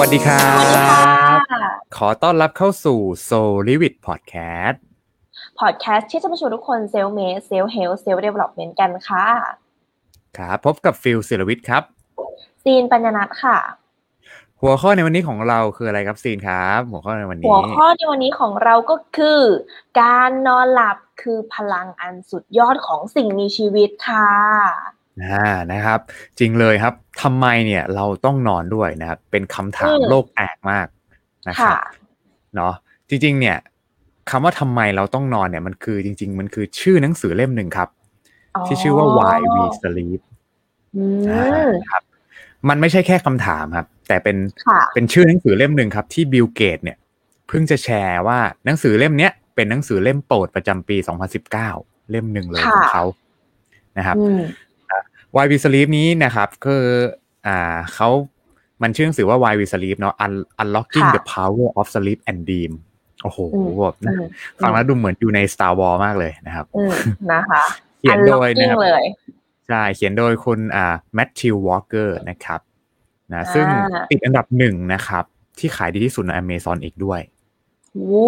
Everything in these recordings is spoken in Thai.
วัสดีครัสวัสดีค่ะบขอต้อนรับเข้าสู่ Soul l i v i t Podcast พอดแคสต์ที่จะมาชวนทุกคนเซลเมสเซลเฮลเซลเดเวล็อปเมนต์กันค่ะ ครับพบกับฟิลศิลวิทย์ครับซีนปัญญนัทค่ะ หัวข้อในวันนี้ของเราคืออะไรครับซีนครับ หัวข้อในวันหันี้วข้อในวันนี้ของเราก็คือ การนอนหลับคือพลังอันสุดยอดของสิ่งมีชีวิตค่ะ อ่านะครับ จริงเลยครับทำไมเนี่ยเราต้องนอนด้วยนะครับ เป็นคำถามอืมโลกแอกมากนะครับค่ะเนาะจริง ๆ เนี่ยคำว่าทำไมเราต้องนอนเนี่ยมันคือจริง ๆ มันคือชื่อหนังสือเล่มหนึ่งครับ ที่ชื่อว่า Why We Sleep อือ่ามครับ มันไม่ใช่แค่คำถามครับ แต่เป็นค่ะเป็นชื่อหนังสือเล่มหนึ่งครับ ที่บิลเกตเนี่ย เพิ่งจะแชร์ว่าหนังสือเล่มเนี้ยเป็นหนังสือเล่มโปรดประจำปี 2019 เล่มหนึ่งเลยของเขานะครับอืม Why We Sleep นี้นะครับคืออ่าเขามันชื่อหนังสือว่า Why We Sleep เนาะ Un- Unlocking ค่ะ the Power of Sleep and Dream โอ้โหอืมแบบอืนะมฟังแล้วดูเหมือนอยู่ใน Star Wars มากเลยนะครับอืมนะคะเขียนโดยนะ Unlocking ครับเลยใช่เขียนโดยคุณอ่าแมทธิววอลเกอร์นะครับนะซึ่งอ่าติดอันดับหนึ่งนะครับ ที่ขายดีที่สุดใน Amazon อีกด้วยโอ้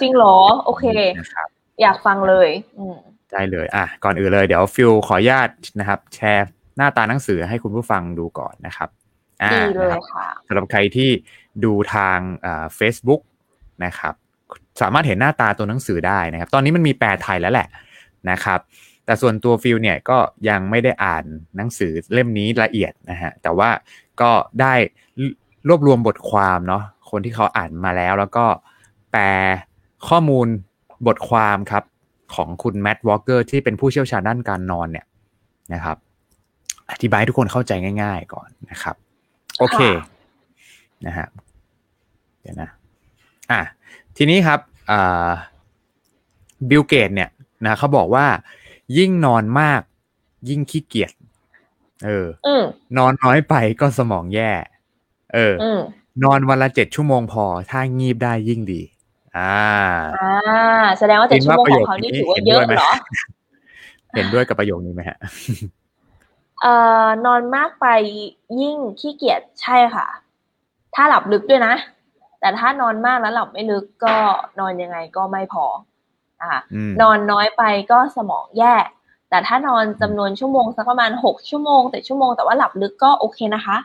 จริงเหรอ โอเคนะครับอยากฟังเลย อืม ได้เลยอะก่อนอื่นเลยเดี๋ยวฟิลขออนุญาตนะครับ แชร์หน้าตาหนังสือให้คุณผู้ฟังดูก่อนนะครับอ่าดีเลยนะครับค่ะสำหรับใครที่ดูทางอ่า Facebook นะครับ สามารถเห็นหน้าตาตัวหนังสือได้นะครับ ตอนนี้มันมีแปลไทยแล้วแหละนะครับ แต่ส่วนตัวฟิลเนี่ยก็ยังไม่ได้อ่านหนังสือเล่มนี้ละเอียดนะฮะแต่ว่าก็ได้รวบรวมบทความเนาะคนที่เขาอ่านมาแล้ว แล้วก็แปลข้อมูลบทความครับ ของคุณแม t วอ a เกอร์ที่เป็นผู้เชี่ยวชาญด้านการนอนเนี่ยนะครับ อธิบายให้ทุกคนเข้าใจง่าย ๆ ก่อนนะครับ โอเคค่ะนะฮะเดี๋ยวนะอะทีนี้ครับอ่า Bill Gates เนี่ยนะเขาบอกว่า ยิ่งนอนมาก ยิ่งขี้เกียจเอออืมนอนน้อยไปก็สมองแย่ เอออืมนอนวันละเจ็ดชั่วโมงพอ ถ้างีบได้ยิ่งดี อ่า อ่า แสดงว่าเจ็ดคิดชั่วว่าโมงของเขาประโยคนี้นี่ถือว่าเห็นเยด้อะวยไหมเหรอ เห็นด้วยกับประโยคนี้ไหมฮะเอ่อนอนมากไปยิ่งขี้เกียจใช่ค่ะ ถ้าหลับลึกด้วยนะ แต่ถ้านอนมากแล้วหลับไม่ลึกก็นอนยังไงก็ไม่พออ่าอืมนอนน้อยไปก็สมองแย่แต่ถ้านอนจำนวนชั่วโมงสักประมาณหกชั่วโมงเจ็ดชั่วโมงแต่ว่าหลับลึกก็โอเคนะคะ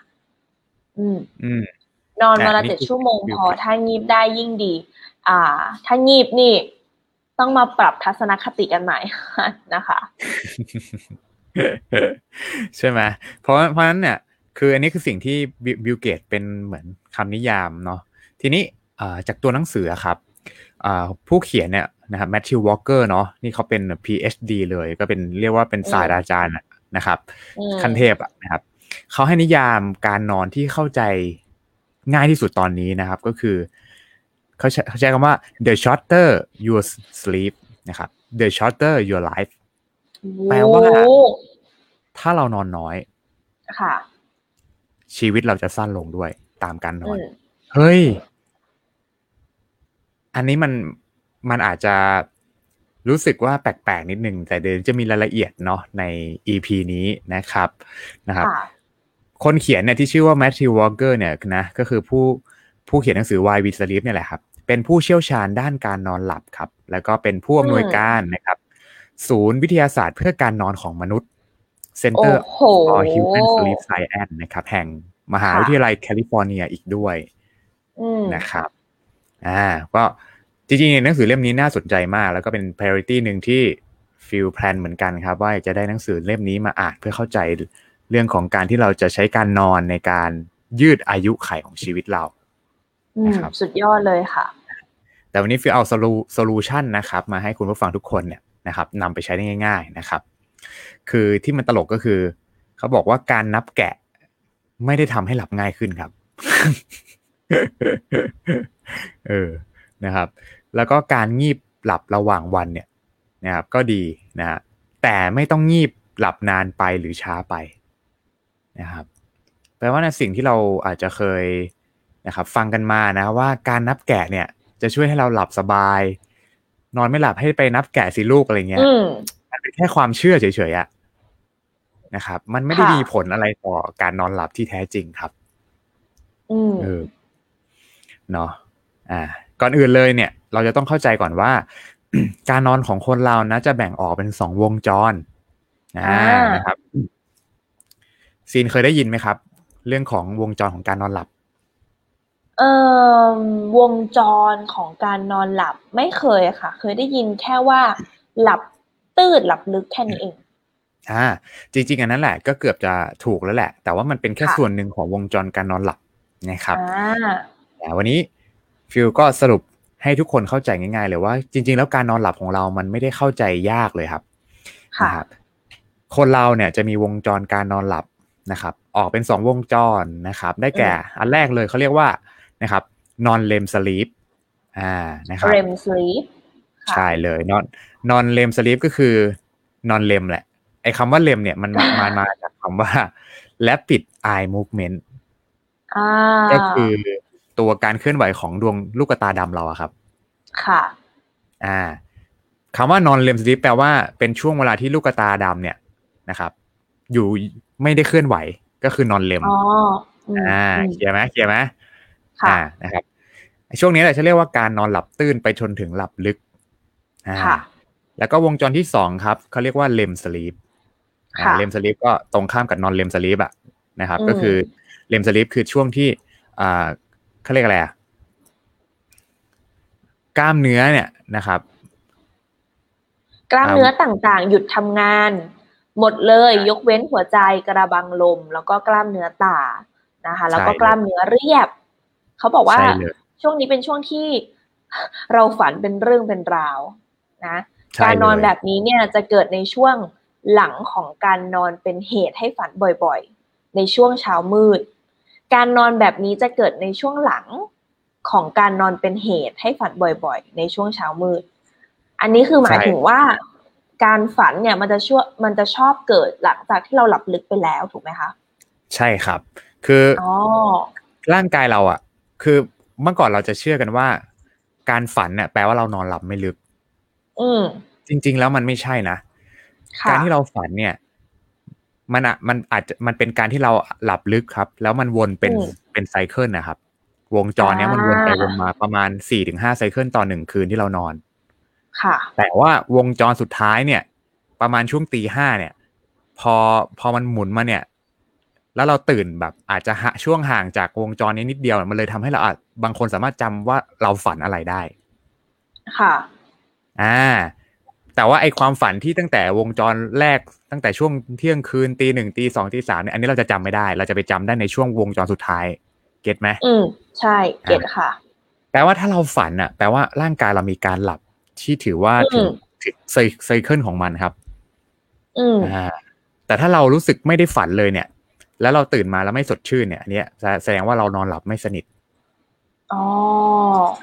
อืม อืม นอนวันละอะนี่เจ็ดคือชั่วโมงวิวพอถ้างีบได้ยิ่งดี อ่า ถ้างีบนี่ ต้องมาปรับทัศนคติกันใหม่นะคะใช่ไหมเพราะเพราะฉะนั้นเนี่ยคืออันนี้คือสิ่งที่บิ Bill Gates เป็นเหมือนคำนิยามเนาะทีนี้อ่าจากตัวหนังสืออะครับอ่าผู้เขียนเนี่ยนะครับแมทธิววอลเกอร์เนาะนี่เขาเป็น PhD เลยก็เป็นเรียกว่าเป็นศาสตราจารย์อะนะครับอืมขั้นเทพอะนะครับเขาให้นิยามการนอนที่เข้าใจง่ายที่สุดตอนนี้นะครับ ก็คือ เขาใช้เขาใช้คำว่า the shorter your sleep นะครับ the shorter your life แปลว่าโอ้ถ้าเรานอนน้อยค่ะ ชีวิตเราจะสั้นลงด้วยตามการนออืนมเฮ้ย อันนี้มันมันอาจจะรู้สึกว่าแปลกๆนิดนึง แต่เดี๋ยวจะมีรายละเอียดเนาะใน EP นี้นะครับนะครับค่ะคนเขียนเนี่ยที่ชื่อว่าแมทธิววอลเกอร์เนี่ยนะก็คือผู้ ผู้เขียนหนังสือ Why We Sleep เนี่ยแหละครับ เป็นผู้เชี่ยวชาญด้านการนอนหลับครับ แล้วก็เป็นผู้อำนวยการนะครับ ศูนย์วิทยาศาสตร์เพื่อการนอนของมนุษย์ Center โอ้โห for Human Sleep Science นะครับ แห่งมหาวิทยาลัยค่ะแคลิฟอร์เนียอีกด้วยอืมนะครับ อ่า ก็จริงๆหนังสือเล่มนี้น่าสนใจมาก แล้วก็เป็น priority หนึ่งที่ฟิล plan เหมือนกันครับ ว่าอยากจะได้หนังสือเล่มนี้มาอ่านเพื่อเข้าใจเรื่องของการที่เราจะใช้การนอนในการยืดอายุขัยของชีวิตเราอืม นะครับสุดยอดเลยค่ะ แต่วันนี้ฟิลเอา solution นะครับ มาให้คุณผู้ฟังทุกคนเนี่ยนะครับนำไปใช้ได้ง่าย ๆนะครับ คือที่มันตลกก็คือเขาบอกว่าการนับแกะไม่ได้ทำให้หลับง่ายขึ้นครับ เออนะครับ แล้วก็การงีบหลับระหว่างวันเนี่ยนะครับ ก็ดีนะฮะแต่ไม่ต้องงีบหลับนานไปหรือช้าไปนะครับ แปลว่าในสิ่งที่เราอาจจะเคย นะครับฟังกันมานะว่าการนับแกะเนี่ยจะช่วยให้เราหลับสบาย นอนไม่หลับให้ไปนับแกะสิลูกอะไรเงี้ยอืมมันเป็นแค่ความเชื่อเฉยๆอะนะครับ มันไม่ได้ค่ะมีผลอะไรต่อการนอนหลับที่แท้จริงครับอืมเออเนาะอ่า ก่อนอื่นเลยเนี่ย เราจะต้องเข้าใจก่อนว่า การนอนของคนเรานะ จะแบ่งออกเป็นสองวงจรอ่าอ่านนะครับซีนเคยได้ยินไหมครับ เรื่องของวงจรของการนอนหลับ เอ่อวงจรของการนอนหลับไม่เคยค่ะ เคยได้ยินแค่ว่าหลับตื้นหลับลึกแค่นี้เองอ่าจริงๆอันนั้นแหละก็เกือบจะถูกแล้วแหละ แต่ว่ามันเป็นแค่ค่ะส่วนหนึ่งของวงจรการนอนหลับนะครับอ่าแต่วันนี้ฟิลก็สรุปให้ทุกคนเข้าใจง่ายๆเลยว่า จริง ๆ แล้วการนอนหลับของเรามันไม่ได้เข้าใจยากเลยครับค่ะนะครับคนเราเนี่ยจะมีวงจรการนอนหลับนะครับ ออกเป็นสองวงจรนะครับ ได้แก่ อันแรกเลยเขาเรียกว่า นะครับนอนเลมสลีปอ่านะครับ REM sleep ค่ะใช่เลยนอนนอนเลมสลีปก็คือนอนเลมแหละไอ้คำว่าเลมเนี่ยมันมามามาจากคำว่า rapid eye movement อ่าก็คือตัวการเคลื่อนไหวของดวงลูกตาดำเราอะครับ ค่ะ อ่าคำว่านอนเลมสลีปแปลว่าเป็นช่วงเวลาที่ลูกตาดำเนี่ยนะครับ อยู่ไม่ได้เคลื่อนไหวก็คือนอนเลมอ๋ออืมอ่าอืมเคลียร์ไหมเคลียร์ไหม ค่ะอ่านะครับช่วงนี้แหละจะเรียกว่าการนอนหลับตื้นไปจนถึงหลับลึกอ่าค่ะแล้วก็วงจรที่สองครับเขาเรียกว่าเลมสลีปค่ะเลมสลีปก็ตรงข้ามกับนอนเลมสลีปอะนะครับอืมก็คือเลมสลีปคือช่วงที่อ่าเขาเรียกอะไรอะกล้ามเนื้อเนี่ยนะครับ กล้ามเนื้อต่างๆ หยุดทำงาน หมดเลยยกเว้นหัวใจกระบังลม แล้วก็กล้ามเนื้อตานะคะ แล้วก็ใช่เลยกล้ามเนื้อเรียบ เขาบอกว่าใช่เลยช่วงนี้เป็นช่วงที่เราฝันเป็นเรื่องเป็นราวนะใช่การนอนเลยแบบนี้เนี่ยจะเกิดในช่วงหลังของการนอนเป็นเหตุให้ฝันบ่อยๆ ในช่วงเช้ามืด การนอนแบบนี้จะเกิดในช่วงหลังของการนอนเป็นเหตุให้ฝันบ่อยๆ ในช่วงเช้ามืด อันนี้คือหมายถึงว่า การฝันเนี่ยมันจะช่วมันจะชอบเกิดหลังจากที่เราหลับลึกไปแล้วถูกไหมคะ ใช่ครับ คือออ๋อร่างกายเราอะ คือเมื่อก่อนเราจะเชื่อกันว่า การฝันเนี่ยแปลว่าเรานอนหลับไม่ลึก อืมจริง ๆ แล้วมันไม่ใช่นะค่ะการที่เราฝันเนี่ย มันอะมันอาจจะมันเป็นการที่เราหลับลึกครับ แล้วมันวนเป็นอืมเป็นไซเคิลนะครับ วงจรเนี้ยมันวนไปอ่าวนมาประมาณสี่ถึงห้าไซเคิลต่อหนึ่งคืนที่เรานอน ค่ะ แต่ว่าวงจรสุดท้ายเนี่ย ประมาณช่วงตีห้าเนี่ย พอพอมันหมุนมาเนี่ย แล้วเราตื่นแบบอาจจะหะช่วงห่างจากวงจรนี้นิดเดียวมันเลยทำให้เราอาจบางคนสามารถจำว่าเราฝันอะไรได้ ค่ะ อ่า แต่ว่าไอความฝันที่ตั้งแต่วงจรแรกตั้งแต่ช่วงเที่ยงคืนตีหนึ่งตีสองตีสามเนี่ยอันนี้เราจะจำไม่ได้ เราจะไปจำได้ในช่วงวงจรสุดท้าย เก็ตไหมอืมใช่เก็ตค่ะ แปลว่าถ้าเราฝันอะ แปลว่าร่างกายเรามีการหลับที่ถือว่าอืมถึงถึงไซไซเคิลของมันครับ อืมอ่าแต่ถ้าเรารู้สึกไม่ได้ฝันเลยเนี่ย แล้วเราตื่นมาแล้วไม่สดชื่นเนี่ยอันเนี้ยแสแสดงว่าเรานอนหลับไม่สนิทอ๋อ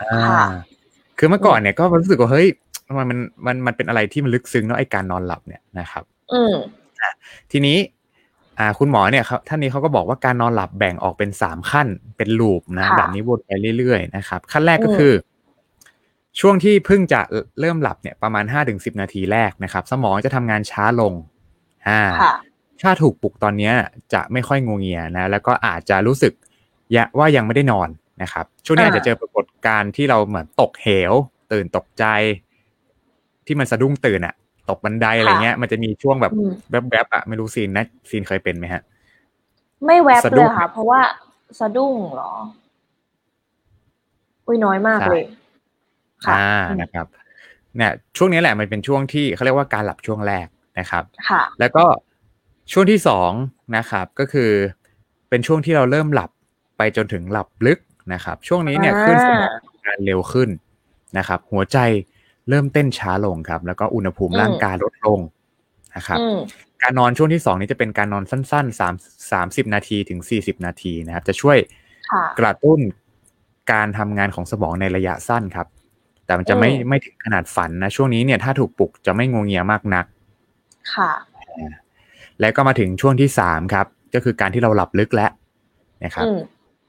อ่าค่ะคือเมื่อก่อนเนี่ยก็รู้สึกว่าเฮ้ยมันมันมันมันเป็นอะไรที่มันลึกซึ้งเนาะไอการนอนหลับเนี่ยนะครับ อืมทีนี้ อ่า คุณหมอเนี่ยเขาท่านนี้เขาก็บอกว่าการนอนหลับแบ่งออกเป็นสามขั้นเป็นลูปนะค่ะแบบนี้วนไปเรื่อยๆนะครับ ขั้นแรกก็อืมคือ ช่วงที่เพิ่งจะเริ่มหลับเนี่ยประมาณห้าถึงสิบนาทีแรกนะครับ สมองจะทำงานช้าลงอ่าค่ะ ถ้าถูกปลุกตอนเนี้ยจะไม่ค่อยงวงเงียนะแล้วก็อาจจะรู้สึกยะว่ายังไม่ได้นอนนะครับ ช่วงนี้อ่าอาจจะเจอปรากฏการณ์ที่เราเหมือนตกเหว ตื่นตกใจ ที่มันสะดุ้งตื่นอะตกบันไดอะไรเงี้ย มันจะมีช่วงแบบอืมแวบๆอะไม่รู้ซีนนะซีนเคยเป็นไหมฮะ ไม่แวบสะดุ้เลงยค่ะ เพราะว่าสะดุ้งเหรอ อุ้ยน้อยมากใช่เลยค่ะอ่าอืมนะครับเนี่ยช่วงนี้แหละมันเป็นช่วงที่เขาเรียกว่าการหลับช่วงแรกนะครับ ค่ะ แล้วก็ ช่วงที่สองนะครับก็คือเป็นช่วงที่เราเริ่มหลับไปจนถึงหลับลึกนะครับ ช่วงนี้เนี่ยอ่าขึ้นสมองทำงานเร็วขึ้นนะครับ หัวใจเริ่มเต้นช้าลงครับ แล้วก็อุณหภูมิร่างกายลดลงนะครับอืมการนอนช่วงที่สองนี้จะเป็นการนอนสั้นๆสามสามสิบนาทีถึงสี่สิบนาทีนะครับ จะช่วยค่ะกระตุ้นการทำงานของสมองในระยะสั้นครับ แต่มันจะไม่อืมไม่ถึงขนาดฝันนะ ช่วงนี้เนี่ยถ้าถูกปลุกจะไม่งวงเงียมากนัก ค่ะ แล้วก็มาถึงช่วงที่สามครับ ก็คือการที่เราหลับลึกแล้วนะครับอืม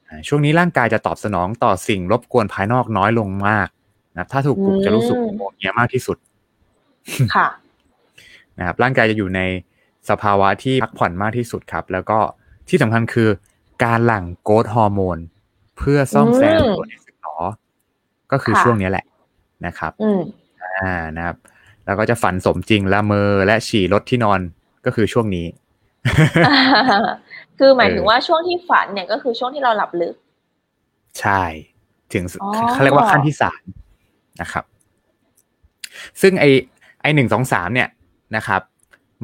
อ่าช่วงนี้ร่างกายจะตอบสนองต่อสิ่งรบกวนภายนอกน้อยลงมากนะครับถ้าถูกปลุกอืมจะรู้สึกงวงเงียมากที่สุด ค่ะ นะครับ ร่างกายจะอยู่ในสภาวะที่พักผ่อนมากที่สุดครับ แล้วก็ที่สำคัญคือ การหลั่งโกรทฮอร์โมน เพื่อซ่อมแซมอืมตัวในสึกหนอก็คือค่ะช่วงนี้แหละนะครับอืมอ่านะครับ แล้วก็จะฝันสมจริงละเมอและฉี่รถที่นอน ก็คือช่วงนี้ คือหมายถึงเออว่าช่วงที่ฝันเนี่ยก็คือช่วงที่เราหลับลึก ใช่ ถึงอ๋อเขาเรียกว่าขั้นที่สามนะครับ ซึ่งไอไอหนึ่งสองสามเนี่ยนะครับ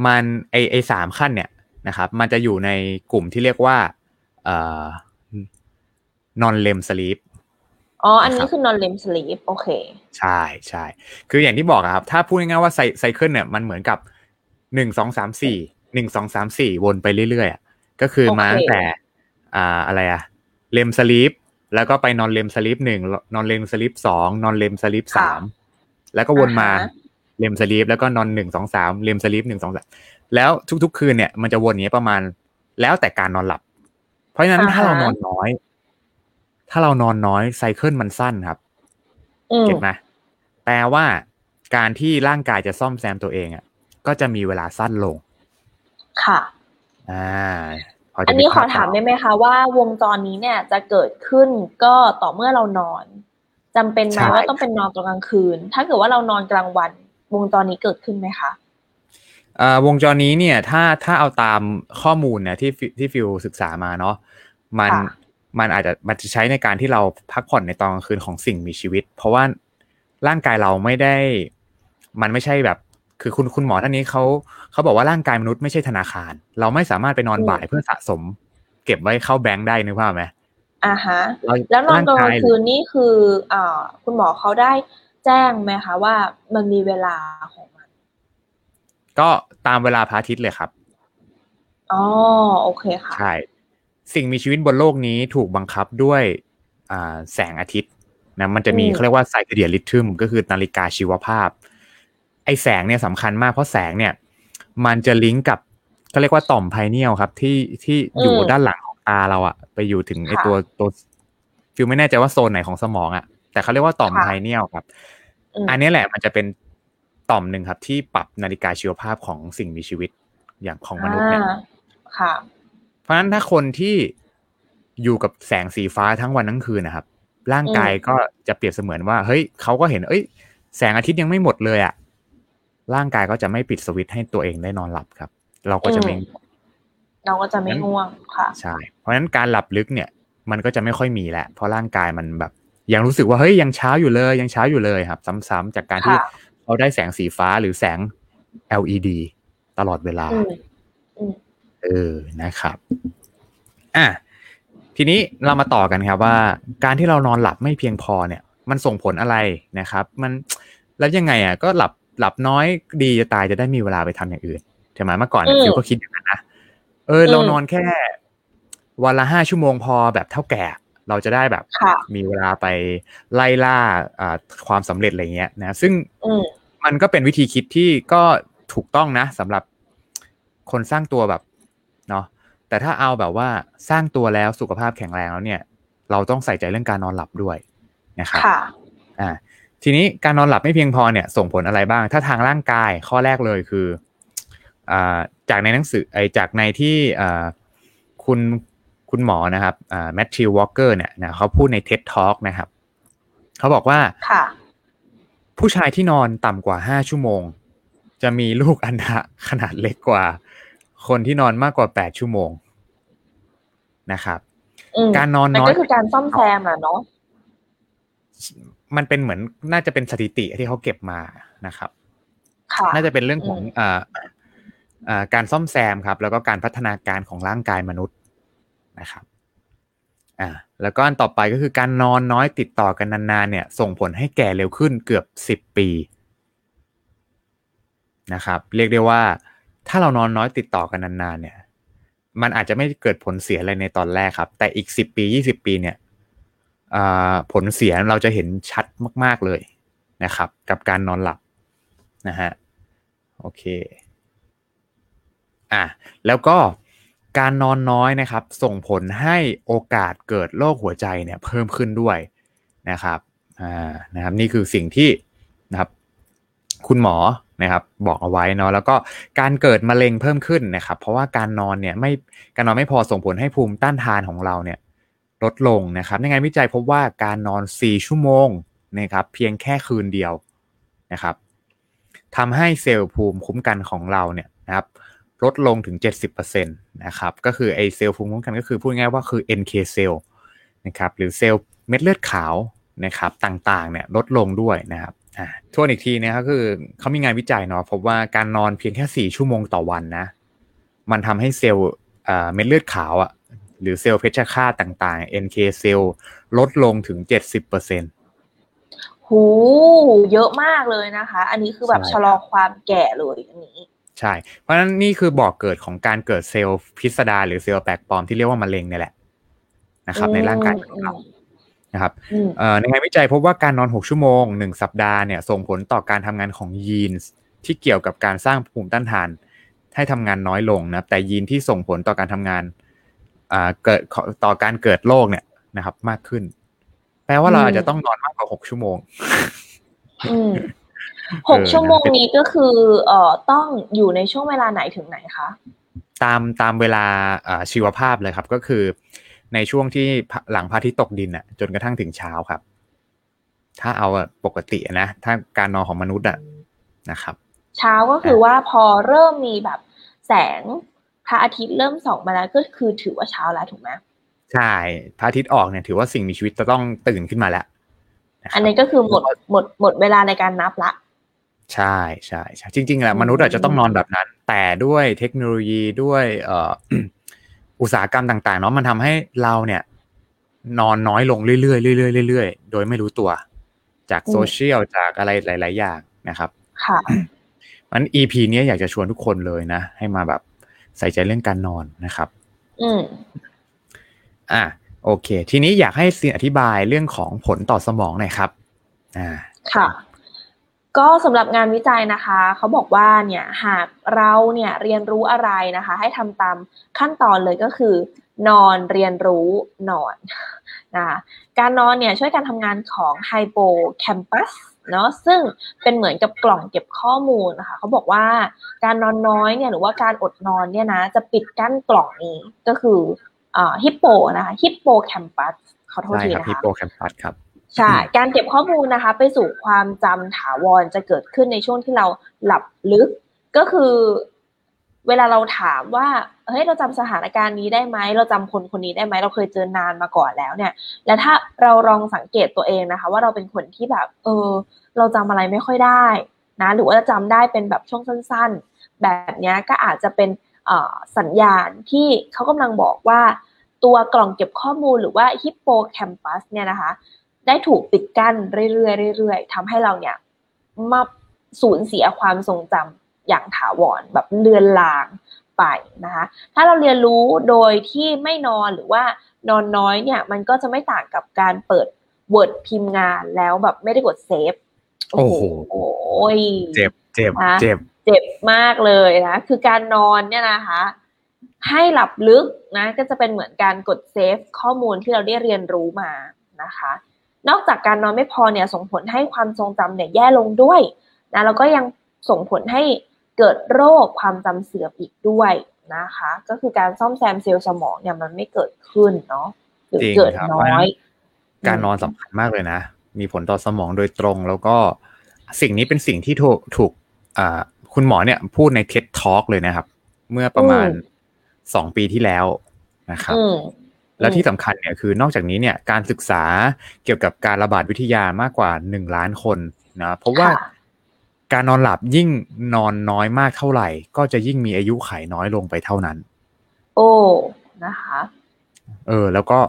มันไอไอสามขั้นเนี่ยนะครับ มันจะอยู่ในกลุ่มที่เรียกว่าเอ่อ non REM sleep อ๋อ อันนี้นะครับคือนอนเลมสลีปโอเค ใช่ใช่ คืออย่างที่บอกอะครับ ถ้าพูดง่ายๆว่าไซไซเคิลเนี่ย มันเหมือนกับ หนึ่งสองสามสี่หนึ่งสองสามสี่วนไปเรื่อยๆอะก็คือโอเคมาตั้งแต่ อ่าอะไรอะเลมสลีปแล้วก็ไปนอนเลมสลีปหนึ่งนอนเลมสลีปสองนอนเลมสลีปสามแล้วก็วนมาอ่าฮะเลมสลีปแล้วก็นอนหนึ่งสองสามเลมสลีปหนึ่งสองสามแล้วทุก ๆ คืนเนี่ยมันจะวนอย่างนี้ยประมาณ แล้วแต่การนอนหลับ เพราะฉะนั้นอ่าฮะถ้าเรานอนน้อย ถ้าเรานอนน้อยไซเคิลมันสั้นครับอืมเก็ตไหมแปลว่าการที่ร่างกายจะซ่อมแซมตัวเองอะ ก็จะมีเวลาสั้นลง ค่ะอ่าพจะอันนี้กขอถามได้ไหมคะว่าวงจรนี้เนี่ยจะเกิดขึ้นก็ต่อเมื่อเรานอนจำเป็นไหมว่าต้องเป็นนอนตอนกลางคืน ถ้าเกิดว่าเรานอนกลางวัน วงจรนี้เกิดขึ้นไหมคะอ่าวงจรนี้เนี่ยถ้าถ้าเอาตามข้อมูลเนี่ยที่ฟิที่ฟิวศึกษามาเนาะมันค่ะมันอาจจะมันจะใช้ในการที่เราพักผ่อนในตอนกลางคืนของสิ่งมีชีวิต เพราะว่าร่างกายเราไม่ได้ มันไม่ใช่แบบ คือคุณคุณหมอท่านนี้เขาเขาบอกว่าร่างกายมนุษย์ไม่ใช่ธนาคาร เราไม่สามารถไปนอนอืมบ่ายเพื่อสะสม เก็บไว้เข้าแบงค์ได้นึกภาพไหมอ่าฮะเราแล้วนอนตอนกลางร่คืนนี่คืออ่าคุณหมอเขาได้แจ้งไหมคะว่ามันมีเวลาของมัน ก็ตามเวลาพระอาทิตย์เลยครับอ๋อโอเคค่ะใช่สิ่งมีชีวิตบนโลกนี้ถูกบังคับด้วยอ่าแสงอาทิตย์นะมันจะมีอืมเขาเรียกว่าไซเ d เดียลิทึมก็คือนาฬิกาชีวภาพ ไอแสงเนี่ยสำคัญมากเพราะแสงเนี่ย มันจะลิงก์กับเขาเรียกว่าต่อมไพเนียลครับ ที่ที่อยู่ด้านหลังของตาเราอะไปอยู่ถึงไอตัวตัวฟิลไม่แน่ใจว่าโซนไหนของสมองอะแต่เขาเรียกว่าต่อมไพเนียลครับอืมอันนี้แหละมันจะเป็นต่อมหนึ่งครับ ที่ปรับนาฬิกาชีวภาพของสิ่งมีชีวิตอย่างของมนุษย์เนี่ยอ่าค่ะ เพราะฉะนั้นถ้าคนที่อยู่กับแสงสีฟ้าทั้งวันทั้งคืนนะครับ ร่างกายก็จะเปรียบเสมือนว่า เฮ้ยเขาก็เห็น เอ้ย แสงอาทิตย์ยังไม่หมดเลยอะ ร่างกายก็จะไม่ปิดสวิตช์ให้ตัวเองได้นอนหลับครับ เราก็จะไม่อืมเราก็จะไม่ง่วงค่ะใช่เพราะฉะนั้นการหลับลึกเนี่ย มันก็จะไม่ค่อยมีแล้วเพราะร่างกายมันแบบ ยังรู้สึกว่าเฮ้ยยังเช้าอยู่เลยยังเช้าอยู่เลยครับ ซ้ำๆจากการที่ค่ะเขาได้แสงสีฟ้าหรือแสง LED ตลอดเวลาอืมอืมเออนะครับ อะทีนี้เรามาต่อกันครับว่า การที่เรานอนหลับไม่เพียงพอเนี่ย มันส่งผลอะไรนะครับ มันแล้วยังไงอะก็หลับ หลับน้อยดีจะตายจะได้มีเวลาไปทำอย่างอื่นใช่ไหมเมื่อก่อนเนี่ยอืมฟิวก็คิดอย่างนั้นนะเออเราอืมนอนแค่วันละห้าชั่วโมงพอแบบเท่าแก่ เราจะได้แบบค่ะมีเวลาไปไล่ล่าอ่าความสำเร็จอะไรเงี้ยนะซึ่งอืมมันก็เป็นวิธีคิดที่ก็ถูกต้องนะสำหรับคนสร้างตัวแบบเนาะแต่ถ้าเอาแบบว่าสร้างตัวแล้วสุขภาพแข็งแรงแล้วเนี่ย เราต้องใส่ใจเรื่องการนอนหลับด้วยนะครับค่ะอ่า ทีนี้การนอนหลับไม่เพียงพอเนี่ยส่งผลอะไรบ้าง ถ้าทางร่างกายข้อแรกเลยคืออ่าจากในหนังสือไอจากในที่อ่าคุณคุณหมอนะครับอ่าแมทธิววอลเกอร์เนี่ยนะเขาพูดใน TED Talk นะครับเขาบอกว่าค่ะผู้ชายที่นอนต่ำกว่าห้าชั่วโมง จะมีลูกอัณฑะขนาดเล็กกว่า คนที่นอนมากกว่าแปดชั่วโมงนะครับอืมการนอนมันน้อยก็คือการซ่อมแซมอะเนาะ มันเป็นเหมือนน่าจะเป็นสถิติที่เขาเก็บมานะครับค่ะน่าจะเป็นเรื่องของอืมอ่าอ่าการซ่อมแซมครับ แล้วก็การพัฒนาการของร่างกายมนุษย์นะครับอ่าแล้วก็อันต่อไปก็คือการนอนน้อยติดต่อกันนานๆเนี่ย ส่งผลให้แก่เร็วขึ้นเกือบสิบปีนะครับ เรียกได้ว่าถ้าเรานอนน้อยติดต่อกันนานๆเนี่ย มันอาจจะไม่เกิดผลเสียอะไรในตอนแรกครับ แต่อีกสิบปียี่สิบปีเนี่ยอ่า ผลเสียเราจะเห็นชัดมาก ๆเลยนะครับ กับการนอนหลับนะฮะโอเคอะแล้วก็การนอนน้อยนะครับ ส่งผลให้โอกาสเกิดโรคหัวใจเนี่ยเพิ่มขึ้นด้วยนะครับอ่านะครับนี่คือสิ่งที่นะครับคุณหมอนะครับบอกเอาไว้เนาะแล้วก็การเกิดมะเร็งเพิ่มขึ้นนะครับ เพราะว่าการนอนเนี่ยไม่การนอนไม่พอส่งผลให้ภูมิต้านทานของเราเนี่ย ลดลงนะครับในงานวิจัยพบว่าการนอน 4 ชั่วโมงนะครับเพียงแค่คืนเดียวนะครับทำให้เซลล์ภูมิคุ้มกันของเราเนี่ยนะครับลดลงถึง 70%นะครับก็คือไอเซลล์ภูมิคุ้มกันก็คือพูดง่ายว่าคือ NK เซลล์นะครับหรือเซลล์เม็ดเลือดขาวนะครับต่างๆเนี่ยลดลงด้วยนะครับอ่าทวนอีกทีนะครับคือเขามีงานวิจัยเนาะพบว่าการนอนเพียงแค่ 4 ชั่วโมงต่อวันนะมันทำให้เซลล์เม็ดเลือดขาวอะ หรือเซลล์เพชฌฆาตต่างๆ NK เซลล์ลดลงถึง 70%หูเยอะมากเลยนะคะ อันนี้คือแบบใช่ชะลอความแก่เลยอันนี้ ใช่ เพราะฉะนั้นนี่คือบอกเกิดของการเกิดเซลล์พิสดารหรือเซลล์แปลกปลอมที่เรียกว่ามะเร็งเนี่ยแหละนะครับอืมในร่างกายของเรานะครับอืมเอ่อในงานวิจัยพบว่าการนอน 6 ชั่วโมง 1 สัปดาห์เนี่ยส่งผลต่อการทำงานของยีนส์ที่เกี่ยวกับการสร้างภูมิต้านทาน ให้ทำงานน้อยลงนะแต่ยีนที่ส่งผลต่อการทำงานอ่า เกิดต่อการเกิดโรคเนี่ยนะครับ มากขึ้น แปลว่าเราอืมอาจจะต้องนอนมากกว่า6ชั่วโมงอืมหกเออชั่วโมงนี้ก็คือ เอ่อต้องอยู่ในช่วงเวลาไหนถึงไหนคะ ตามตามเวลาอ่าชีวภาพเลยครับ ก็คือ ในช่วงที่พระหลังพระอาทิตย์ตกดินอะ จนกระทั่งถึงเช้าครับ ถ้าเอาอะปกตินะ ถ้าการนอนของมนุษย์อะนะครับ เช้าก็คือว่าพอเริ่มมีแบบแสง พระอาทิตย์เริ่มส่องมาแล้วก็คือถือว่าเช้าแล้วถูกไหมใช่พระอาทิตย์ออกเนี่ยถือว่าสิ่งมีชีวิตจะต้องตื่นขึ้นมาแล้วะครับอันนี้ก็คือหมดหมดหมดเวลาในการนับละ ใช่ใช่ใช่จริงๆแหละอืมมนุษย์อาจจะต้องนอนแบบนั้น แต่ด้วยเทคโนโลยีด้วยเอ่ออุตสาหกรรมต่างๆเนาะมันทำให้เราเนี่ย นอนน้อยลงเรื่อยๆเรื่อยๆเรื่อยๆโดยไม่รู้ตัว จากโซเชียลจากอะไรหลาย ๆ อย่างนะครับ ค่ะมัน EP เนี้ยอยากจะชวนทุกคนเลยนะ ให้มาแบบ ใส่ใจเรื่องการนอนนะครับ อืมอะโอเค ทีนี้อยากให้ซีนอธิบายเรื่องของผลต่อสมองหน่อยครับ อ่า ค่ะ ก็สำหรับงานวิจัยนะคะ เขาบอกว่าเนี่ยหากเราเนี่ยเรียนรู้อะไรนะคะ ให้ทำตามขั้นตอนเลยก็คือ นอนเรียนรู้นอนนะคะการนอนเนี่ยช่วยการทำงานของไฮโปแคมปัส เนาะซึ่งเป็นเหมือนกับกล่องเก็บข้อมูลนะคะเขาบอกว่าการนอนน้อยเนี่ยหรือว่าการอดนอนเนี่ยนะจะปิดกั้นกล่องนี้ก็คืออ่าฮิปโปนะคะฮิปโปแคมปัสขอโทษใช่ทีครับนะฮิปคะโปแคมปัสครับใช่การเก็บข้อมูลนะคะไปสู่ความจำถาวรจะเกิดขึ้นในช่วงที่เราหลับลึกก็คือ เวลาเราถามว่าเฮ้ยเราจำสถานการณ์นี้ได้ไหมเราจำคนคนนี้ได้ไหมเราเคยเจอนานมาก่อนแล้วเนี่ย และถ้าเราลองสังเกตตัวเองนะคะ ว่าเราเป็นคนที่แบบ เออ เราจำอะไรไม่ค่อยได้นะ หรือว่าจำได้เป็นแบบช่วงสั้น ๆ แบบนี้ก็อาจจะเป็นสัญญาณที่เขากำลังบอกว่าตัวกล่องเก็บข้อมูลหรือว่าฮิปโปแคมปัสเนี่ยนะคะ ได้ถูกปิดกั้นเรื่อยๆเรื่อยๆทำให้เราเนี่ยมาสูญเสียความทรงจำ อย่างถาวรแบบเลือนลางไปนะคะถ้าเราเรียนรู้โดยที่ไม่นอนหรือว่านอนน้อยเนี่ยมันก็จะไม่ต่างกับการเปิด Word พิมพ์งานแล้วแบบไม่ได้กดเซฟโอ้โหโอเฮ้ยเจ็บเจ็บนะเจ็บเจ็บมากเลยนะคือการนอนเนี่ยนะคะให้หลับลึกนะก็จะเป็นเหมือนการกด save ข้อมูลที่เราได้เรียนรู้มานะคะ นอกจากการนอนไม่พอเนี่ยส่งผลให้ความทรงจำเนี่ยแย่ลงด้วยนะแล้วก็ยังส่งผลให้ เกิดโรคความจำเสื่อมอีกด้วยนะคะ ก็คือการซ่อมแซมเซลล์สมองเนี่ยมันไม่เกิดขึ้นเนาะหรือเกิดน้อยจริงครับ การนอนสำคัญมากเลยนะ มีผลต่อสมองโดยตรงแล้วก็สิ่งนี้เป็นสิ่งที่ถูกถูกอ่าคุณหมอเนี่ยพูดใน TED Talk เลยนะครับ เมื่อประมาณอืมสองปีที่แล้วนะครับอืมแล้วที่สำคัญเนี่ยคือนอกจากนี้เนี่ยการศึกษาเกี่ยวกับการระบาดวิทยามากกว่าหนึ่งล้านคนนะเพราะว่าค่ะ การนอนหลับยิ่งนอนน้อยมากเท่าไหร่ ก็จะยิ่งมีอายุขัยน้อยลงไปเท่านั้น โอ้นะคะเออแล้วก็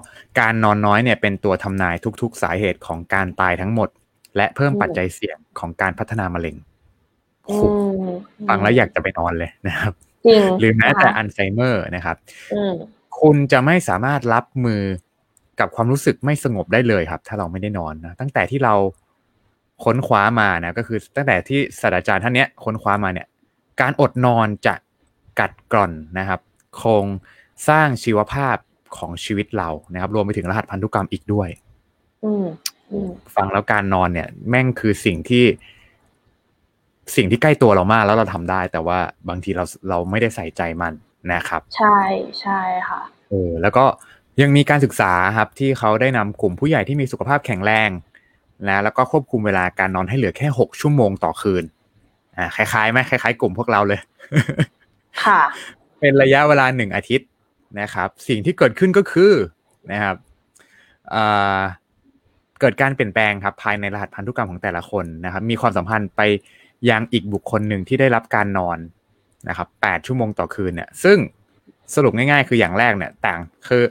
การนอนน้อยเนี่ยเป็นตัวทำนายทุก ๆ สาเหตุของการตายทั้งหมด และเพิ่มอืมปัจจัยเสี่ยงของการพัฒนามะเร็งโอ้อืโหมฟังแล้วอยากจะไปนอนเลยนะครับจริงหรือแม้แต่นะคะอัลไซเมอร์นะครับอืมคุณจะไม่สามารถรับมือกับความรู้สึกไม่สงบได้เลยครับ ถ้าเราไม่ได้นอนนะตั้งแต่ที่เรา ค้นคว้ามานะก็คือตั้งแต่ที่ศาสตราจารย์ท่านเนี้ยค้นคว้ามาเนี่ยการอดนอนจะกัดกร่อนนะครับโครงสร้างชีวภาพของชีวิตเรานะครับ รวมไปถึงรหัสพันธุกรรมอีกด้วยอืมอืมฟังแล้วการนอนเนี่ย แม่งคือสิ่งที่ สิ่งที่ใกล้ตัวเรามากแล้วเราทำได้ แต่ว่าบางทีเราเราไม่ได้ใส่ใจมันนะครับ ใช่ใช่ค่ะเออแล้วก็ยังมีการศึกษาครับที่เขาได้นำกลุ่มผู้ใหญ่ที่มีสุขภาพแข็งแรง นะแล้วก็ควบคุมเวลาการนอนให้เหลือแค่หกชั่วโมงต่อคืนอ่าคล้ายๆไหมคล้ายๆ กลุ่มพวกเราเลย ค่ะ เป็นระยะเวลาหนึ่งอาทิตย์นะครับ สิ่งที่เกิดขึ้นก็คือนะครับเกิดการเปลี่ยนแปลงครับภายในรหัสพันธุกรรมของแต่ละคนนะครับ มีความสัมพันธ์ไปยังอีกบุคคลหนึ่งที่ได้รับการนอนนะครับแปดชั่วโมงต่อคืนเนี่ย ซึ่งสรุปง่ายๆ คืออย่างแรกเนี่ย ต่างคือ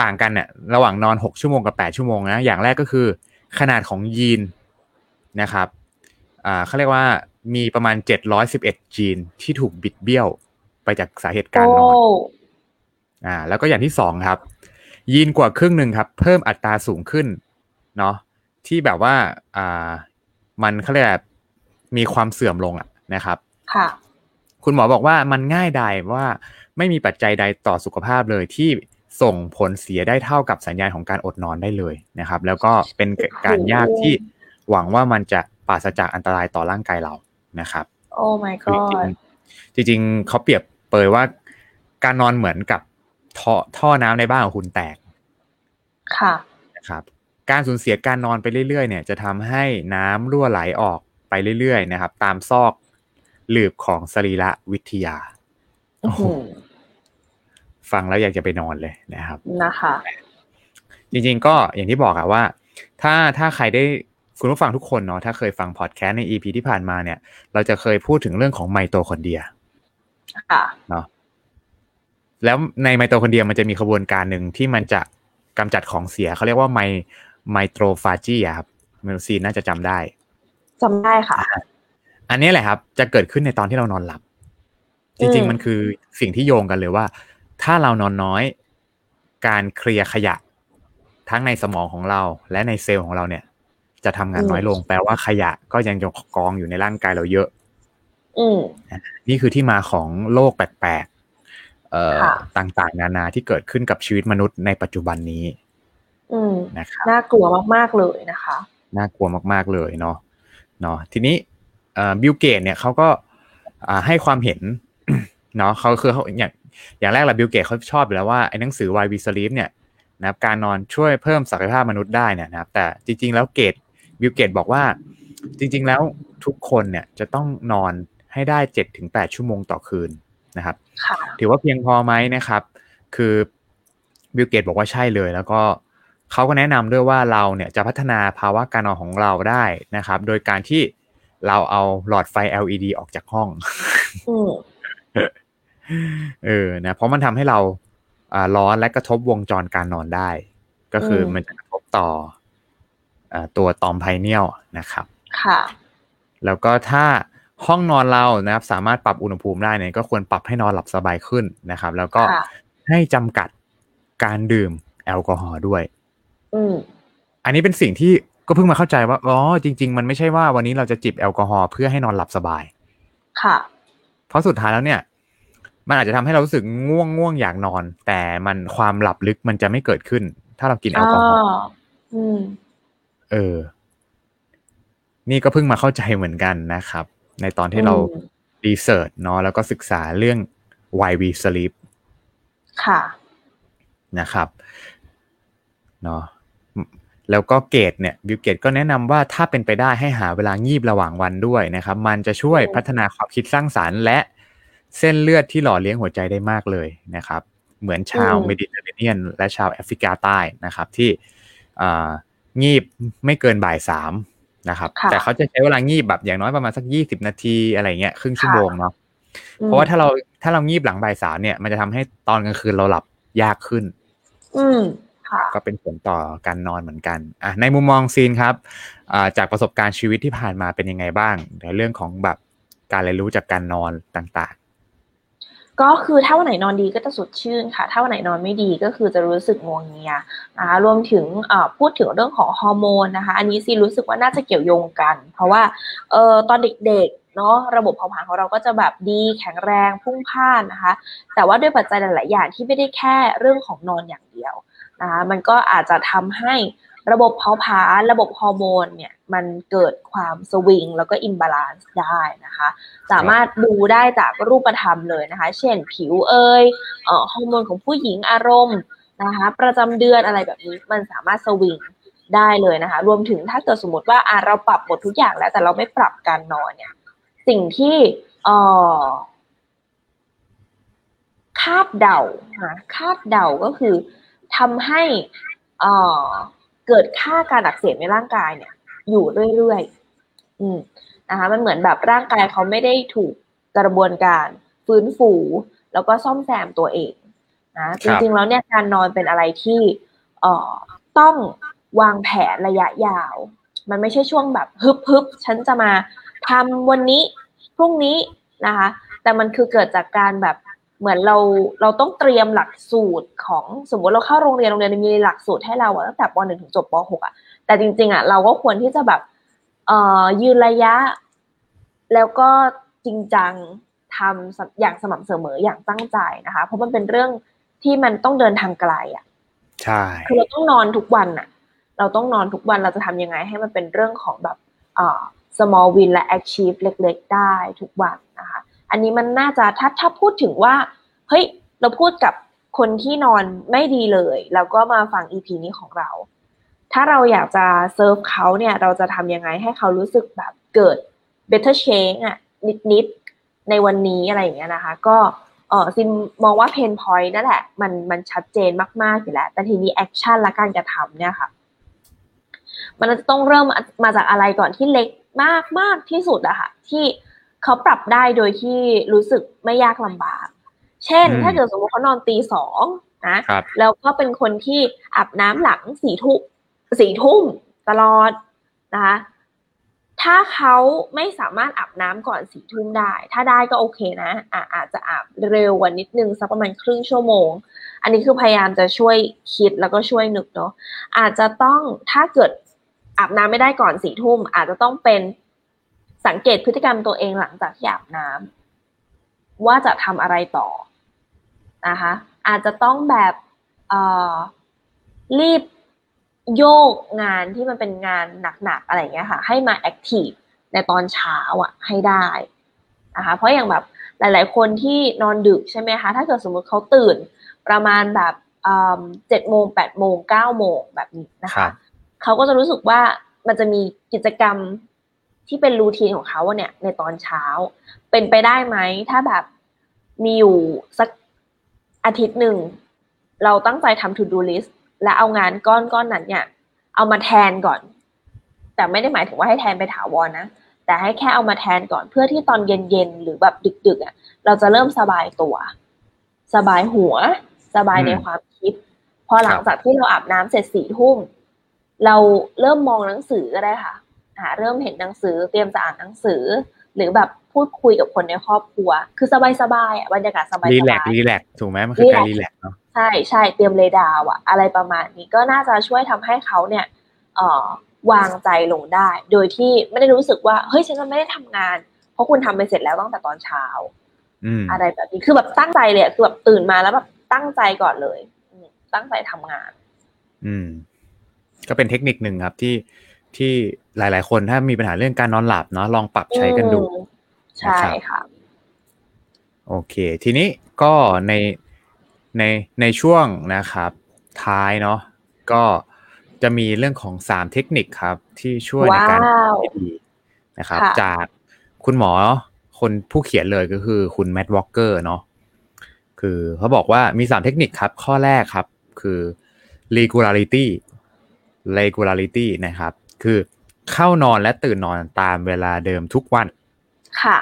ต่างกันเนี่ยระหว่างนอนหกชั่วโมงกับแปดชั่วโมงนะอย่างแรกก็คือ ขนาดของยีนนะครับอ่าเขาเรียกว่ามีประมาณเจ็ดร้อยสิบเอ็ดจีนที่ถูกบิดเบี้ยวไปจากสาเหตุการนอนอ่า แล้วก็อย่างที่สองครับ ยีนกว่าครึ่งหนึ่งครับ เพิ่มอัตราสูงขึ้นเนาะที่แบบว่าอ่ามันเขาเรียกมีความเสื่อมลงอะนะครับ ค่ะ คุณหมอบอกว่ามันง่ายดายว่าไม่มีปัจจัยใดต่อสุขภาพเลยที่ ส่งผลเสียได้เท่ากับสัญญาณของการอดนอนได้เลยนะครับ แล้วก็เป็นการยากที่หวังว่ามันจะปราศจากอันตรายต่อร่างกายเรานะครับ โอ้ my god จริงๆเขาเปรียบเปยว่าการนอนเหมือนกับท่อท่อน้ำในบ้านของคุณแตก ค่ะนะครับ การสูญเสียการนอนไปเรื่อยๆ เนี่ยจะทำให้น้ำรั่วไหลออกไปเรื่อยๆ นะครับ ตามซอกหลืบของสรีระวิทยา ฟังแล้วอยากจะไปนอนเลยนะครับนะคะ จริงๆก็อย่างที่บอกอะว่า ถ้าถ้าใครได้คุณผู้ฟังทุกคนเนาะถ้าเคยฟังพอดแคสต์ใน EP ที่ผ่านมาเนี่ย เราจะเคยพูดถึงเรื่องของไมโตคอนเดรียค่ะเนาะแล้วในไมโตคอนเดรียมันจะมีขบวนการหนึ่งที่มันจะกำจัดของเสียเขาเรียกว่าไม mitophagy ครับเมลซีน่าจะจำได้จำได้ค่ะ อันนี้แหละครับ จะเกิดขึ้นในตอนที่เรานอนหลับ จริง ๆ มันคือสิ่งที่โยงกันเลยว่า ถ้าเรานอนน้อย การเคลียร์ขยะ ทั้งในสมองของเรา และในเซลล์ของเราเนี่ย จะทำงานน้อยลง แปลว่าขยะก็ยังจะกองอยู่ในร่างกายเราเยอะ อืมนี่คือที่มาของโรคแปลกๆเอ่อต่างๆ นานาที่เกิดขึ้นกับชีวิตมนุษย์ในปัจจุบันนี้อืมนะครับน่ากลัวมากๆเลยนะคะ น่ากลัวมากๆเลยเนาะเนาะทีนี้ Bill Gates เนี่ยเขาก็ให้ความเห็นเนาะเขาคือเขาอย่าง อย่างแรกแหละ Bill Gates เขาชอบอยู่แล้วว่าไอ้หนังสือ Why We Sleep เนี่ยนะครับการนอนช่วยเพิ่มศักยภาพมนุษย์ได้เนี่ยนะครับ แต่จริง ๆ แล้ว Gates Bill Gates บอกว่า จริง ๆ แล้วทุกคนเนี่ยจะต้องนอนให้ได้เจ็ดถึงแปดชั่วโมงต่อคืนนะครับ ถือว่าเพียงพอไหมนะครับ คือ Bill Gates บอกว่าใช่เลย แล้วก็เขาก็แนะนำด้วยว่าเราเนี่ยจะพัฒนาภาวะการนอนของเราได้นะครับ โดยการที่เราเอาหลอดไฟ LED ออกจากห้อง เออนะเพราะมันทำให้เราอ่าร้อนและกระทบวงจรการนอนได้ ก็คือมันจะกระทบต่ออตัวตอมไพเนียลนะครับ ค่ะ แล้วก็ถ้าห้องนอนเรานะครับ สามารถปรับอุณหภูมิได้เนี่ยก็ควรปรับให้นอนหลับสบายขึ้นนะครับ แล้วก็ให้จำกัดการดื่มแอลกอฮอล์ด้วย อืมอันนี้เป็นสิ่งที่ก็เพิ่งมาเข้าใจว่าอ๋อจริง ๆ มันไม่ใช่ว่าวันนี้เราจะจิบแอลกอฮอล์เพื่อให้นอนหลับสบาย ค่ะ เพราะสุดท้ายแล้วเนี่ย มันอาจจะทำให้เรารู้สึกง่วงง่วงอยากนอน แต่มันความหลับลึกมันจะไม่เกิดขึ้น ถ้าเรากินแอลกอฮอล์เออ นี่ก็เพิ่งมาเข้าใจเหมือนกันนะครับ ในตอนที่เรา research เนาะแล้วก็ศึกษาเรื่อง why we sleep ค่ะนะครับเนาะแล้วก็เกตส์เนี่ยบิลเกตส์ก็แนะนำว่าถ้าเป็นไปได้ให้หาเวลางีบระหว่างวันด้วยนะครับ มันจะช่วยพัฒนาความคิดสร้างสรรค์และ เส้นเลือดที่หล่อเลี้ยงหัวใจได้มากเลยนะครับ เหมือนชาวเมดิเตอร์เรเนียน และชาวแอฟริกาใต้นะครับ ที่งีบไม่เกินบ่ายสามนะครับ แต่เขาจะใช้เวลางีบแบบอย่างน้อยประมาณสักยี่สิบนาทีอะไรเงี้ยครึ่งชั่วโมงเนาะเพราะว่าถ้าเราถ้าเรางีบหลังบ่ายสามเนี่ย มันจะทำให้ตอนกลางคืนเราหลับยากขึ้น อืมก็เป็นผลต่อการนอนเหมือนกันอะในมุมมองซีนครับจากประสบการณ์ชีวิตที่ผ่านมาเป็นยังไงบ้าง ในเรื่องของแบบการเรียนรู้จากการนอนต่างๆ ก็คือถ้าวันไหนนอนดีก็จะสดชื่นค่ะ ถ้าวันไหนนอนไม่ดีก็คือจะรู้สึกงวงเงียนะคะรวมถึงพูดถึงเรื่องของฮอร์โมนนะคะ อันนี้ซีรู้สึกว่าน่าจะเกี่ยวโยงกัน เพราะว่าเออตอนเด็กๆเนาะระบบเผาผลาญของเราก็จะแบบดีแข็งแรงพลุ่งพล่านนะคะ แต่ว่าด้วยปัจจัยหลาย ๆ อย่างที่ไม่ได้แค่เรื่องของนอนอย่างเดียวนะคะมันก็อาจจะทำให้ ระบบเผาผลาญระบบฮอร์โมนเนี่ยมันเกิดความสวิงแล้วก็ imbalance ได้นะคะ สามารถดูได้จากรูปธรรมเลยนะคะ เช่นผิวเอยเอ่อฮอร์โมนของผู้หญิงอารมณ์นะคะ ประจำเดือนอะไรแบบนี้มันสามารถสวิงได้เลยนะคะ รวมถึงถ้าเกิดสมมติว่าอะเราปรับหมดทุกอย่างแล้วแต่เราไม่ปรับการนอนเนี่ย สิ่งที่เอ่อคาดเดาคาดเดาก็คือทำให้เอ่อ เกิดค่าการอักเสบในร่างกายเนี่ย อยู่เรื่อยๆอืมนะคะมันเหมือนแบบร่างกายเขาไม่ได้ถูกกระบวนการฟื้นฟู แล้วก็ซ่อมแซมตัวเองนะจริงๆแล้วเนี่ยการนอนเป็นอะไรที่เอ่อต้องวางแผนระยะยาว มันไม่ใช่ช่วงแบบฮึบฮึบฉันจะมาทำวันนี้พรุ่งนี้นะคะ แต่มันคือเกิดจากการแบบ เหมือนเราเราต้องเตรียมหลักสูตรของสมมติเราเข้าโรงเรียนโรงเรียนมีหลักสูตรให้เราตั้งแต่ป .1 ถึงจบป .6 อะแต่จริง ๆอะเราก็ควรที่จะแบบเอ่อยืนระยะ แล้วก็จริงจังทำอย่างสม่ำเสมออย่างตั้งใจนะคะ เพราะมันเป็นเรื่องที่มันต้องเดินทางไกลอะใช่คือเราต้องนอนทุกวันอะ เราต้องนอนทุกวันเราจะทำยังไงให้มันเป็นเรื่องของแบบเอ่อ small win และ achieve เล็ก ๆ ได้ทุกวันนะคะ อันนี้มันน่าจะถ้าถ้าพูดถึงว่าเฮ้ยเราพูดกับคนที่นอนไม่ดีเลยแล้วก็มาฟัง EP นี้ของเรา ถ้าเราอยากจะเซิร์ฟเขาเนี่ยเราจะทำยังไงให้เขารู้สึกแบบเกิด better change อะนิดๆในวันนี้อะไรอย่างเงี้ยนะคะ ก็เออซีมองว่า pain point นั่นแหละ มันมันชัดเจนมากๆอยู่แล้ว แต่ทีนี้ action และการกระทำเนี่ยค่ะ มันจะต้องเริ่มมาจากอะไรก่อนที่เล็กมากมากที่สุดอะค่ะ ที่ เขาปรับได้โดยที่รู้สึกไม่ยากลำบาก เช่น ถ้าเกิดสมมติเขานอนตีสองนะแล้วก็เป็นคนที่อาบน้ำหลังสี่ทุ่มสี่ทุ่มตลอดนะคะถ้าเขาไม่สามารถอาบน้ำก่อนสี่ทุ่มได้ ถ้าได้ก็โอเคนะอะอาจจะอาบเร็วกว่านิดนึงสักประมาณครึ่งชั่วโมง อันนี้คือพยายามจะช่วยคิดแล้วก็ช่วยนึกเนาะอาจจะต้องถ้าเกิดอาบน้ำไม่ได้ก่อนสี่ทุ่มอาจจะต้องเป็น สังเกตพฤติกรรมตัวเองหลังจากที่อาบน้ำว่าจะทำอะไรต่อนะคะอาจจะต้องแบบรีบโยกงานที่มันเป็นงานหนักๆอะไรเงี้ยค่ะ ให้มาแอคทีฟในตอนเช้าอะให้ได้นะคะเพราะอย่างแบบหลาย ๆ คนที่นอนดึกใช่ไหมคะถ้าเกิดสมมติเขาตื่นประมาณแบบเจ็ดโมงแปดโมงเก้าโมงแบบนี้นะคะเขาก็จะรู้สึกว่ามันจะมีกิจกรรม ที่เป็นรูทีนของเขาเนี่ย ในตอนเช้า เป็นไปได้ไหมถ้าแบบมีอยู่สักอาทิตย์หนึ่ง เราตั้งใจทำ to do list และเอางานก้อนก้อนนั้นเนี่ย เอามาแทนก่อน แต่ไม่ได้หมายถึงว่าให้แทนไปถาวรนะ แต่ให้แค่เอามาแทนก่อนเพื่อที่ตอนเย็นๆหรือแบบดึกๆอะ เราจะเริ่มสบายตัว สบายหัว สบายในความคิด พอหลังจากที่เราอาบน้ำเสร็จสี่ทุ่มเราเริ่มมองหนังสือก็ได้ค่ะอ่า เริ่มเห็นหนังสือเตรียมจะอ่านหนังสือ หรือแบบพูดคุยกับคนในครอบครัว คือสบายๆอะบรรยากาศสบายๆรีแลกรีแลกถูกไหมมันคือการรีแลกเนาะใช่ใช่เตรียมเรดาวอะอะไรประมาณนี้ก็น่าจะช่วยทำให้เขาเนี่ยเอ่อวางใจลงได้ โดยที่ไม่ได้รู้สึกว่าเฮ้ยฉันไม่ได้ทำงาน เพราะคุณทำไปเสร็จแล้วตั้งแต่ตอนเช้าอะไรแบบนี้คือแบบตั้งใจเลยคือแบบตื่นมาแล้วแบบตั้งใจก่อนเลยตั้งใจทำงาน อืม ก็เป็นเทคนิคหนึ่งครับที่ ที่หลาย ๆ คนถ้ามีปัญหาเรื่องการนอนหลับเนาะลองปรับใช้กันดูใช่ค่ะโอเค ทีนี้ก็ในในในช่วงนะครับ ท้ายเนาะก็จะมีเรื่องของสามเทคนิคครับ ที่ช่วยในการดีนะครับ จากคุณหมอคนผู้เขียนเลยก็คือคุณแมดวอลเกอร์เนาะคือเขาบอกว่ามีสามเทคนิคครับ ข้อแรกครับคือ regularity regularity นะครับ คือ เข้านอนและตื่นนอนตามเวลาเดิมทุกวัน ค่ะ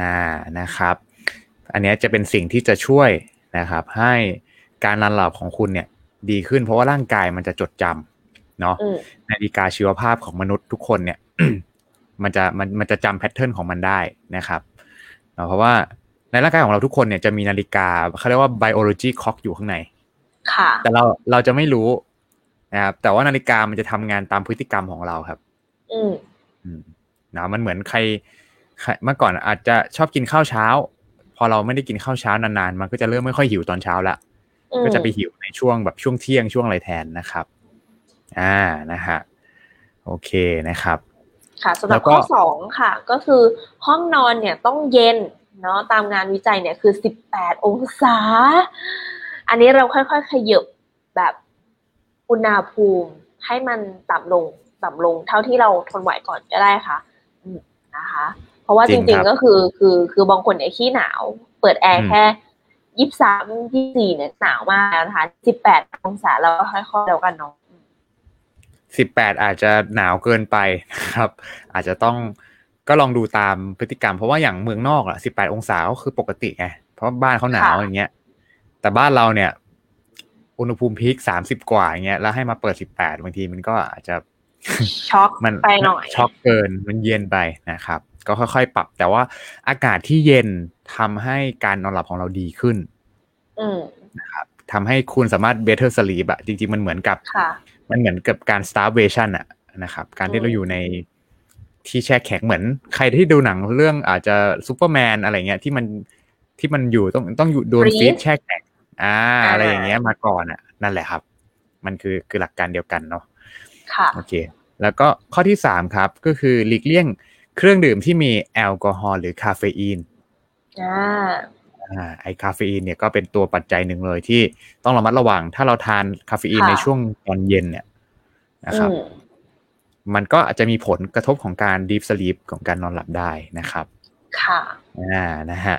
อ่านะครับ อันนี้จะเป็นสิ่งที่จะช่วยนะครับ ให้การนอนหลับของคุณเนี่ย ดีขึ้นเพราะว่าร่างกายมันจะจดจำเนาะนาฬิกาชีวภาพของมนุษย์ทุกคนเนี่ยมันจะมันมันจะจำแพทเทิร์นของมันได้นะครับเพราะว่าในร่างกายของเราทุกคนเนี่ยจะมีนาฬิกาเขาเรียกว่า biology clock อยู่ข้างใน ค่ะ แต่เราเราจะไม่รู้ นะครับแต่ว่านาฬิกามันจะทำงานตามพฤติกรรมของเราครับ อืมนะมันเหมือนใครเมื่อก่อนอาจจะชอบกินข้าวเช้า พอเราไม่ได้กินข้าวเช้านานๆ มันก็จะเริ่มไม่ค่อยหิวตอนเช้าละก็จะไปหิวในช่วงแบบช่วงเที่ยงช่วงอะไรแทนนะครับ อ่านะฮะโอเคนะครับ ค่ะสำหรับข้อสองค่ะ ก็คือห้องนอนเนี่ยต้องเย็นเนาะตามงานวิจัยเนี่ยคือสิบแปดองศา อันนี้เราค่อยๆขยบแบบ อุณหภูมิให้มันต่ำลงต่ำลงเท่าที่เราทนไหวก่อนก็ได้ค่ะอืมนะคะ เพราะว่าจจริงริงครับๆก็คือคือคือบางคนเนี่ยขี้หนาว เปิดแอร์อืมแค่ยี่สิบสามยี่สิบสี่เนี่ยหนาวมากแล้วนะคะสิบแปดองศาเราก็ค่อยๆแล้วกันเนาะสิบแปดอาจจะหนาวเกินไปนะครับ อาจจะต้องก็ลองดูตามพฤติกรรม เพราะว่าอย่างเมืองนอกอะสิบแปดองศาก็คือปกติไงเพราะบ้านเขาหนาวค่ะอย่างเงี้ย แต่บ้านเราเนี่ย อุณหภูมิ peak สามสิบกว่าอย่างเงี้ยแล้วให้มาเปิดสิบแปดบางทีมันก็อาจจะช็อกมันไปหน่อยช็อกเกินมันเย็นไปนะครับ ก็ค่อยๆ ปรับ แต่ว่าอากาศที่เย็นทำให้การนอนหลับของเราดีขึ้นอืมทำให้คุณสามารถ better sleep อะจริง ๆ มันเหมือนกับค่ะมันเหมือนกับการ starvation อะนะครับ การที่เราอยู่ในที่แช่แข็งเหมือน ใครที่ดูหนังเรื่องอาจจะซูเปอร์แมนอะไรเงี้ยที่มันที่มันอยู่ต้องต้องอยู่โดน freeze ฟรีซแช่แข็ง อ่าอ่า อะไรอย่างเงี้ยมาก่อนอะนั่นแหละครับ มันคือคือหลักการเดียวกันเนาะค่ะโอเค แล้วก็ข้อที่สามครับ ก็คือหลีกเลี่ยงเครื่องดื่มที่มีแอลกอฮอล์หรือคาเฟอีนอ่าอ่าไอคาเฟอีนเนี่ยก็เป็นตัวปัจจัยหนึ่งเลยที่ต้องระมัดระวัง ถ้าเราทานคาเฟอีนค่ะในช่วงตอนเย็นเนี่ยนะครับอืมมันก็อาจจะมีผลกระทบของการ deep sleep ของการนอนหลับได้นะครับ ค่ะ อ่า นะฮะ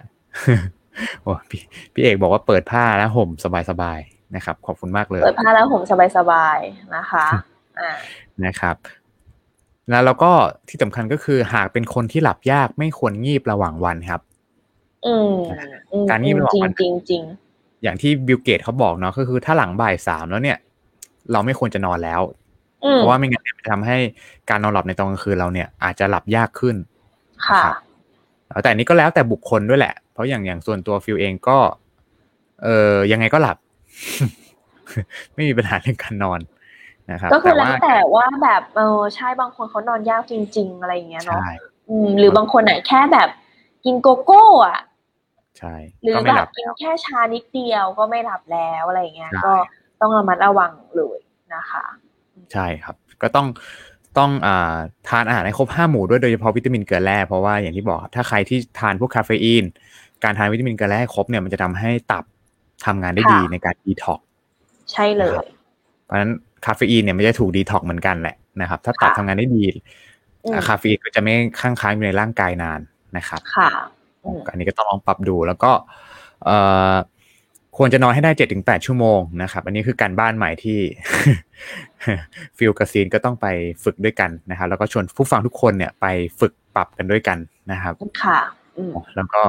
โอ้พี่พี่เอกบอกว่าเปิดแอร์แล้วห่มผ้าสบายๆนะครับ ขอบคุณมากเลย เปิดผ้าแล้วผมสบายๆนะคะอ่านะครับแล้วเราก็ที่สำคัญก็คือหากเป็นคนที่หลับยากไม่ควรงีบระหว่างวันครับ อืมอืมการงีบระหว่างจริงวันจริงจริงอย่างที่บิลเกตส์เขาบอกเนาะก็คือถ้าหลังบ่ายสามแล้วเนี่ย เราไม่ควรจะนอนแล้วอืมเพราะว่าไม่งั้นเนี่ยมันจะทำให้การนอนหลับในตอนกลางคืนเราเนี่ย อาจจะหลับยากขึ้น ค่ะนะครับแต่อันนี้ก็แล้วแต่บุคคลด้วยแหละเพ ราะอย่างอย่างส่วนตัวฟิลเองก็ เออยังไงก็หลับ ไม่มีปัญหาเรื่องการนอนนะครับก็คือแล้วว่าแต่ว่าแบบเออใช่บางคนเขานอนยากจริง ๆ อะไรอย่างเงี้ยเนาะใช่อืมหรือบางคนไหนแค่แบบกินโกโก้อะใช่หรือก็แบไม่หลับบกินแค่ชานิดเดียวก็ไม่หลับแล้วอะไรอย่างเงี้ยใช่ก็ต้องระมัดระวังเลยนะคะ ใช่ครับ ก็ต้องต้องอ่าทานอาหารให้ครบห้าหมู่ด้วยโดยเฉพาะวิตามินเกลือแร่เพราะว่าอย่างที่บอกถ้าใครที่ทานพวกคาเฟอีน การทานวิตามินเกลือแร่ให้ครบเนี่ยมันจะทำให้ตับทำงานได้ค่ะดีในการดีท็อกใช่เลย เพราะฉะนั้นคาเฟอีนเนี่ยมันจะถูกดีท็อกเหมือนกันแหละนะครับ ถ้าตับค่ะทำงานได้ดีอืมคาเฟอีนก็จะไม่ข้างค้างอยู่ในร่างกายนานนะครับค่ะอืมอันนี้ก็ต้องลองปรับดูแล้วก็เอ่อควรจะนอนให้ได้เจ็ดถึงแปดชั่วโมงนะครับ อันนี้คือการบ้านใหม่ที่ฟิลกับซีนก็ต้องไปฝึกด้วยกันนะครับ แล้วก็ชวนผู้ฟังทุกคนเนี่ยไปฝึกปรับกันด้วยกันนะครับ ค่ะอืมแล้วก็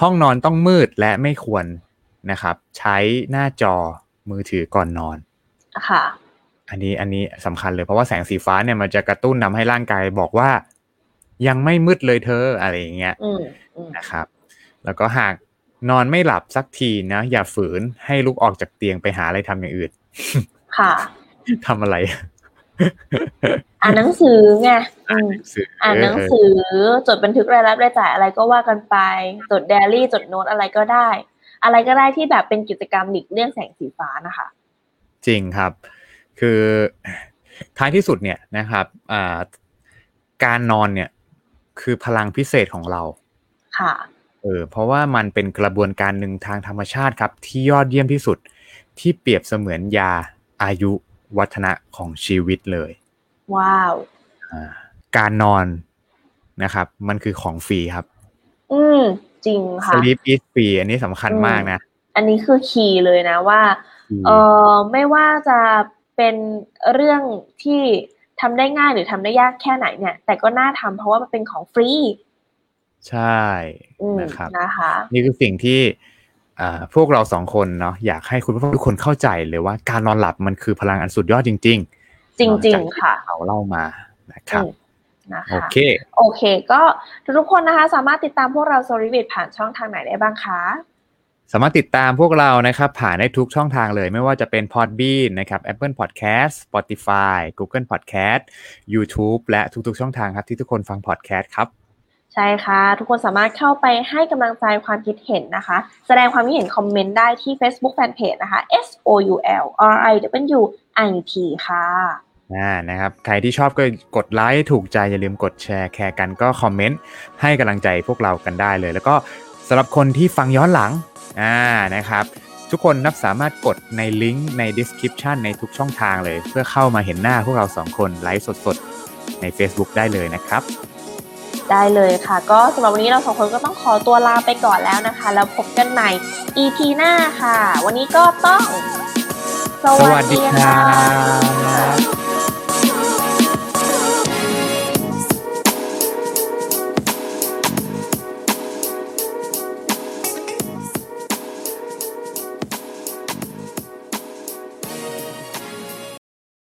ห้องนอนต้องมืดและไม่ควรนะครับ ใช้หน้าจอมือถือก่อนนอน ค่ะ อันนี้อันนี้สำคัญเลยเพราะว่าแสงสีฟ้าเนี่ยมันจะกระตุ้นทำให้ร่างกายบอกว่า ยังไม่มืดเลยเธออะไรอย่างเงี้ยอืมอืมนะครับ แล้วก็หากนอนไม่หลับสักทีนะอย่าฝืนให้ลุกออกจากเตียงไปหาอะไรทำอย่างอื่น ค่ะทำอะไร อ่านหนังสือไงอืมสื่ออ่านหนังสือจดบันทึกรายรับรายจ่ายอะไรก็ว่ากันไป จดไดอารี่จดโน้ตอะไรก็ได้ อะไรก็ได้ที่แบบเป็นกิจกรรมหลีกเลี่ยงแสงสีฟ้านะคะ จริงครับ คือท้ายที่สุดเนี่ยนะครับอ่าการนอนเนี่ยคือพลังพิเศษของเรา ค่ะ เออ เพราะว่ามันเป็นกระบวนการหนึ่งทางธรรมชาติครับ ที่ยอดเยี่ยมที่สุดที่เปรียบเสมือนยาอายุ วัฒนะของชีวิตเลย ว้าวอ่าการนอนนะครับ มันคือของฟรีครับ อืมจริงค่ะ sleep is free อันนี้สำคัญมากนะ อันนี้คือคีย์เลยนะว่าเออไม่ว่าจะเป็นเรื่องที่ทำได้ง่ายหรือทำได้ยากแค่ไหนเนี่ย แต่ก็น่าทำเพราะว่ามันเป็นของฟรี ใช่อืมนะครับนะคะ นี่คือสิ่งที่อ่า พวกเราสองคนเนาะอยากให้คุณผู้ฟังทุกคนเข้าใจเลยว่าการนอนหลับมันคือพลังอันสุดยอดจริงจริงๆจริงจากที่ค่ะเขาเล่ามานะครับอืมนะคะโอเคโอเค ก็ทุกๆคนนะคะ สามารถติดตามพวกเราโซลิวิดผ่านช่องทางไหนได้บ้างคะสามารถติดตามพวกเรานะครับผ่านได้ทุกช่องทางเลย ไม่ว่าจะเป็น Podbean นะครับ Apple Podcast Spotify Google Podcast YouTube และทุกๆ ช่องทางครับที่ทุกคนฟัง podcast ครับ ใช่ค่ะ ทุกคนสามารถเข้าไปให้กำลังใจความคิดเห็นนะคะ แสดงความคิดเห็นคอมเมนต์ได้ที่ Facebook Fanpage นะคะ S O U L R I W I T ค่ะอ่านะครับใครที่ชอบก็กดไลค์ถูกใจอย่าลืมกดแชร์แคร์กันก็คอมเมนต์ให้กำลังใจพวกเรากันได้เลย แล้วก็สำหรับคนที่ฟังย้อนหลังอ่านะครับทุกคนนะครับสามารถกดในลิงก์ใน description ในทุกช่องทางเลย เพื่อเข้ามาเห็นหน้าพวกเราสองคนไลฟ์สดๆ ใน Facebook ได้เลยนะครับ ได้เลยค่ะ ก็สำหรับวันนี้เราสองคนก็ต้องขอตัวลาไปก่อนแล้วนะคะ แล้วพบกันใหม่ EP หน้าค่ะ วันนี้ก็ต้อง สวัสดีค่ะ